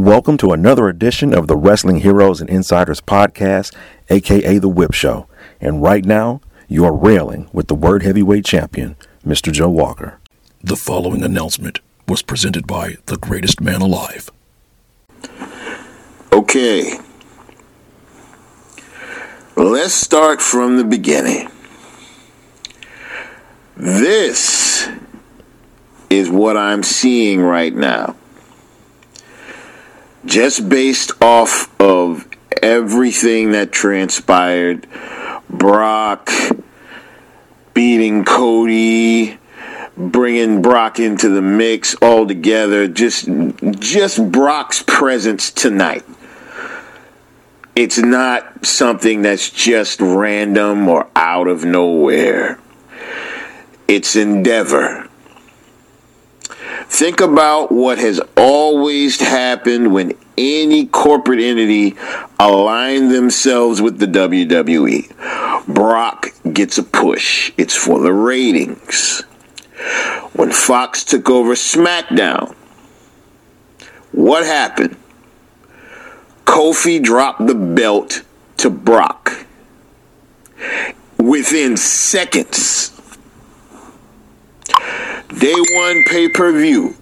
Welcome to another edition of the Wrestling Heroes and Insiders podcast, aka The Whip Show. And right now, you are railing with the Word Heavyweight Champion, Mr. Joe Walker. The following announcement was presented by the greatest man alive. Okay. Let's start from the beginning. This is what I'm seeing right now. Just based off of everything that transpired, Brock beating Cody, bringing Brock into the mix all together, just just Brock's presence tonight. It's not something that's just random or out of nowhere. It's Endeavor. Think about what has always happened when any corporate entity align themselves with the WWE. Brock gets a push. It's for the ratings. When Fox took over SmackDown, what happened? Kofi dropped the belt to Brock within seconds. Day one pay per view.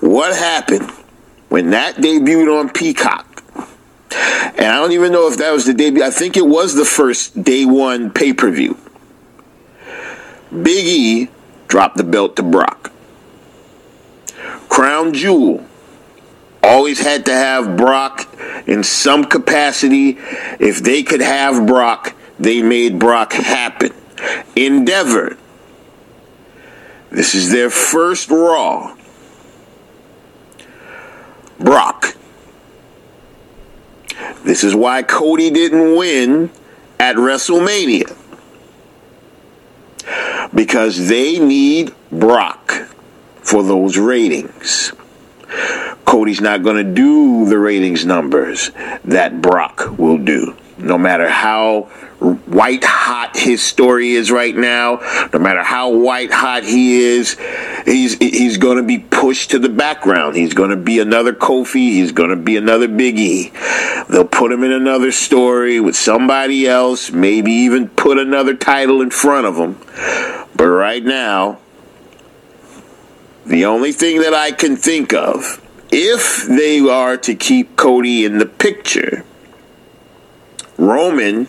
What happened when that debuted on Peacock? And I don't even know if that was the debut. I think it was the first day one pay per view. Big E dropped the belt to Brock. Crown Jewel always had to have Brock in some capacity. If they could have Brock, they made Brock happen. Endeavor. This is their first Raw. Brock. This is why Cody didn't win at WrestleMania. Because they need Brock for those ratings. Cody's not going to do the ratings numbers that Brock will do. No matter how white hot his story is right now, no matter how white hot he is, he's he's going to be pushed to the background. He's going to be another Kofi. He's going to be another Biggie. They'll put him in another story with somebody else. Maybe even put another title in front of him. But right now, the only thing that I can think of, if they are to keep Cody in the picture, Roman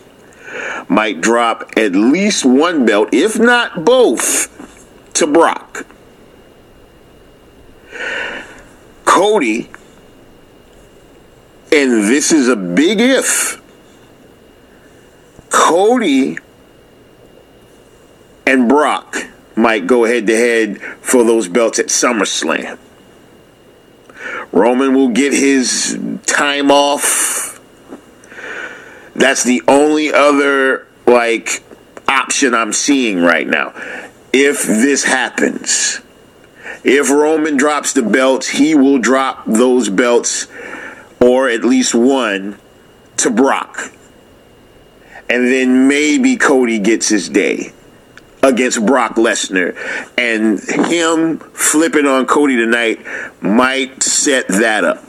might drop at least one belt, if not both, to Brock. Cody, and this is a big if, Cody and Brock might go head to head for those belts at SummerSlam. Roman will get his time off that's the only other like option I'm seeing right now. If this happens, if Roman drops the belts, he will drop those belts or at least one to Brock. And then maybe Cody gets his day against Brock Lesnar. And him flipping on Cody tonight might set that up.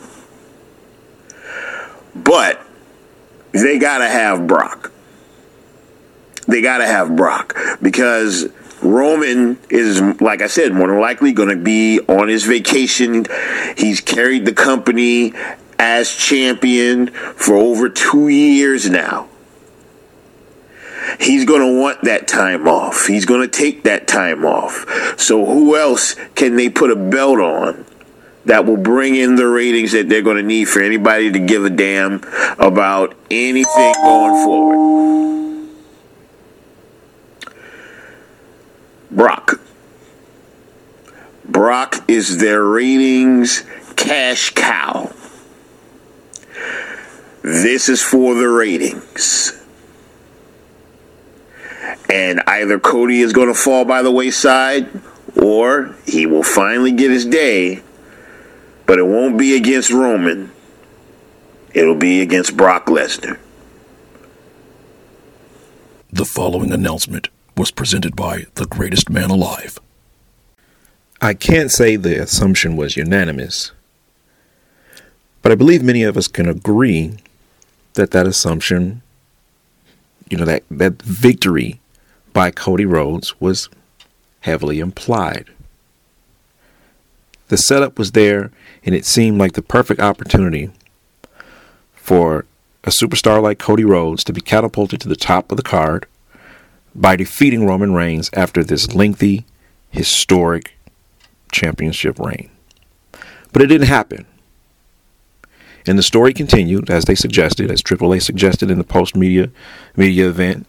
But they got to have Brock. They got to have Brock because Roman is, like I said, more than likely going to be on his vacation. He's carried the company as champion for over two years now. He's going to want that time off. He's going to take that time off. So, who else can they put a belt on that will bring in the ratings that they're going to need for anybody to give a damn about anything going forward. Brock. Brock is their ratings cash cow. This is for the ratings. And either Cody is going to fall by the wayside or he will finally get his day but it won't be against Roman. It'll be against Brock Lesnar. The following announcement was presented by the greatest man alive. I can't say the assumption was unanimous, But I believe many of us can agree that that assumption, you know, that, that victory by Cody Rhodes was heavily implied. The setup was there, and it seemed like the perfect opportunity for a superstar like Cody Rhodes to be catapulted to the top of the card by defeating Roman Reigns after this lengthy, historic championship reign. But it didn't happen. And the story continued as they suggested, as Triple H suggested in the post media media event,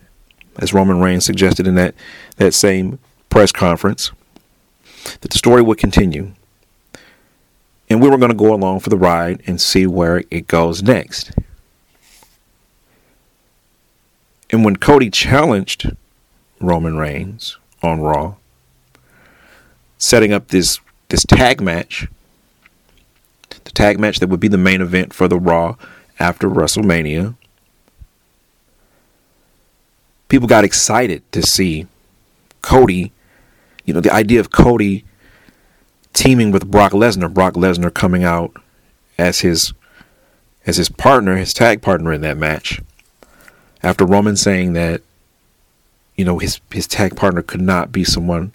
as Roman Reigns suggested in that, that same press conference, that the story would continue. And we were going to go along for the ride and see where it goes next. And when Cody challenged Roman Reigns on Raw, setting up this this tag match, the tag match that would be the main event for the Raw after WrestleMania. People got excited to see Cody, you know, the idea of Cody teaming with Brock Lesnar, Brock Lesnar coming out as his as his partner, his tag partner in that match. After Roman saying that you know his his tag partner could not be someone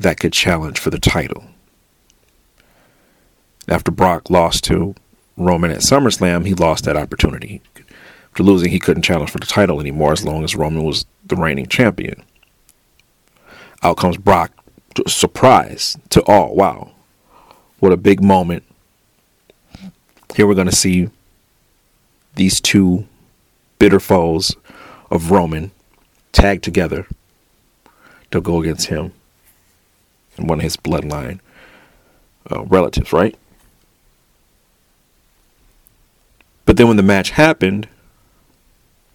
that could challenge for the title. After Brock lost to Roman at SummerSlam, he lost that opportunity. After losing, he couldn't challenge for the title anymore as long as Roman was the reigning champion. Out comes Brock, surprise to all. Wow, what a big moment. Here we're going to see these two bitter foes of Roman tagged together to go against him and one of his bloodline uh, relatives, right? But then when the match happened,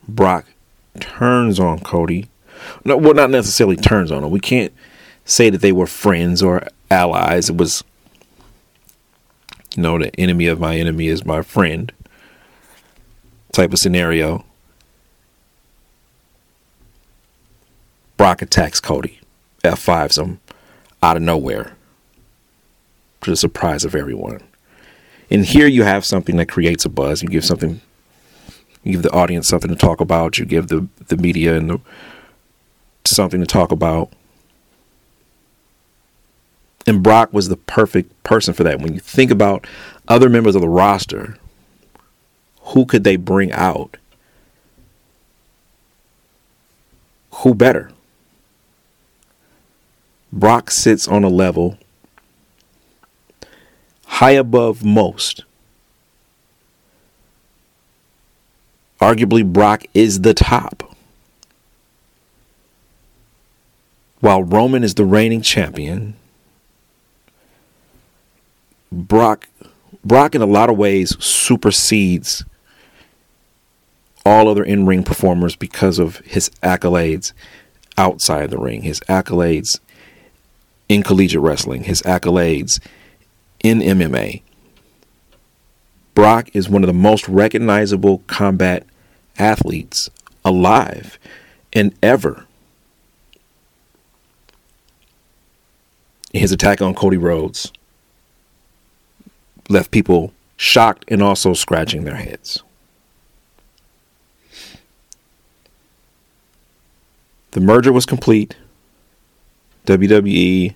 Brock turns on Cody. No, well, not necessarily turns on him. We can't say that they were friends or allies. It was, you know, the enemy of my enemy is my friend type of scenario. Brock attacks Cody, F5s him out of nowhere to the surprise of everyone. And here you have something that creates a buzz. You give something, you give the audience something to talk about. You give the the media and the something to talk about. And Brock was the perfect person for that. When you think about other members of the roster, who could they bring out? Who better? Brock sits on a level high above most. Arguably, Brock is the top. While Roman is the reigning champion, Brock Brock in a lot of ways supersedes all other in-ring performers because of his accolades outside the ring, his accolades in collegiate wrestling, his accolades in MMA. Brock is one of the most recognizable combat athletes alive and ever. His attack on Cody Rhodes left people shocked and also scratching their heads. The merger was complete. WWE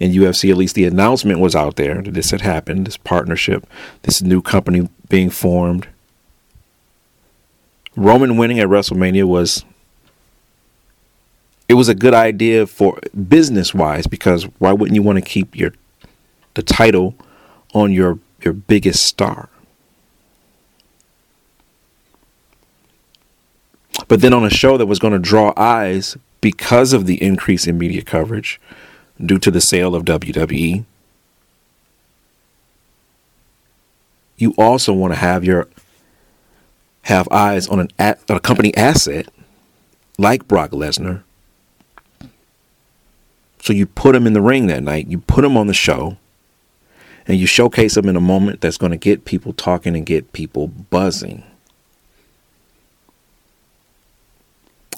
and UFC, at least the announcement was out there that this had happened, this partnership, this new company being formed. Roman winning at WrestleMania was it was a good idea for business wise because why wouldn't you want to keep your the title on your your biggest star? But then on a show that was going to draw eyes because of the increase in media coverage, due to the sale of WWE. You also want to have your have eyes on an on a company asset like Brock Lesnar. So you put him in the ring that night, you put him on the show, and you showcase them in a moment that's going to get people talking and get people buzzing.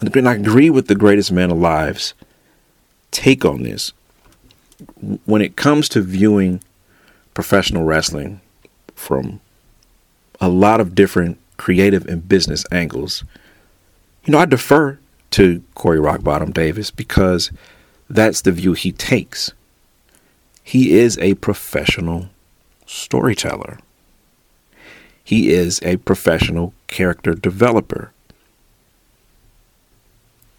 And I agree with the greatest man alive's take on this when it comes to viewing professional wrestling from a lot of different creative and business angles. You know, I defer to Corey Rockbottom Davis because that's the view he takes. He is a professional storyteller. He is a professional character developer.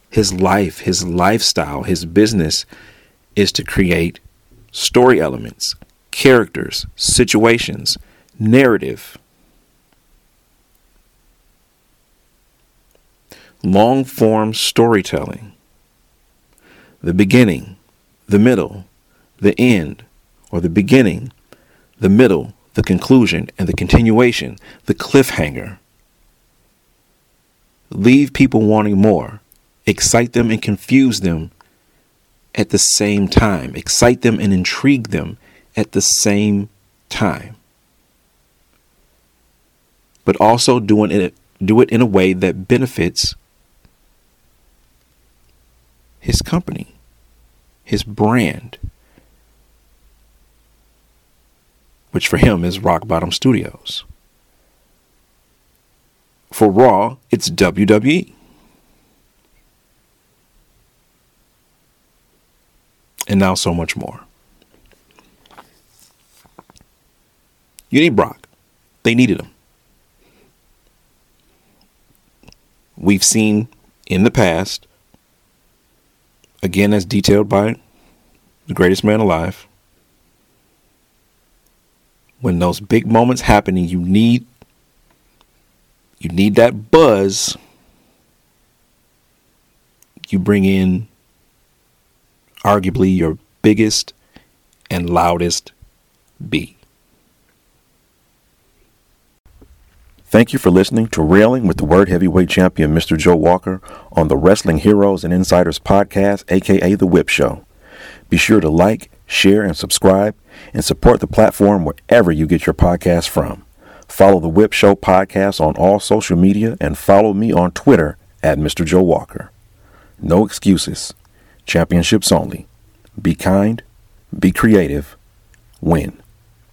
His life, his lifestyle, his business is to create story elements, characters, situations, narrative. Long form storytelling. The beginning, the middle, the end, or the beginning, the middle, the conclusion, and the continuation, the cliffhanger. Leave people wanting more, excite them and confuse them at the same time, excite them and intrigue them at the same time. But also doing it do it in a way that benefits his company, his brand, which for him is Rock Bottom Studios. For Raw, it's WWE. And now so much more. You need Brock. They needed him. We've seen in the past, again as detailed by the greatest man alive, when those big moments happening, you need you need that buzz. You bring in arguably your biggest and loudest B. Thank you for listening to Railing with the Word Heavyweight Champion Mr. Joe Walker on the Wrestling Heroes and Insiders podcast, aka The Whip Show. Be sure to like, share, and subscribe, and support the platform wherever you get your podcasts from. Follow the Whip Show podcast on all social media and follow me on Twitter at Mr. Joe Walker. No excuses. Championships only. Be kind, be creative, win.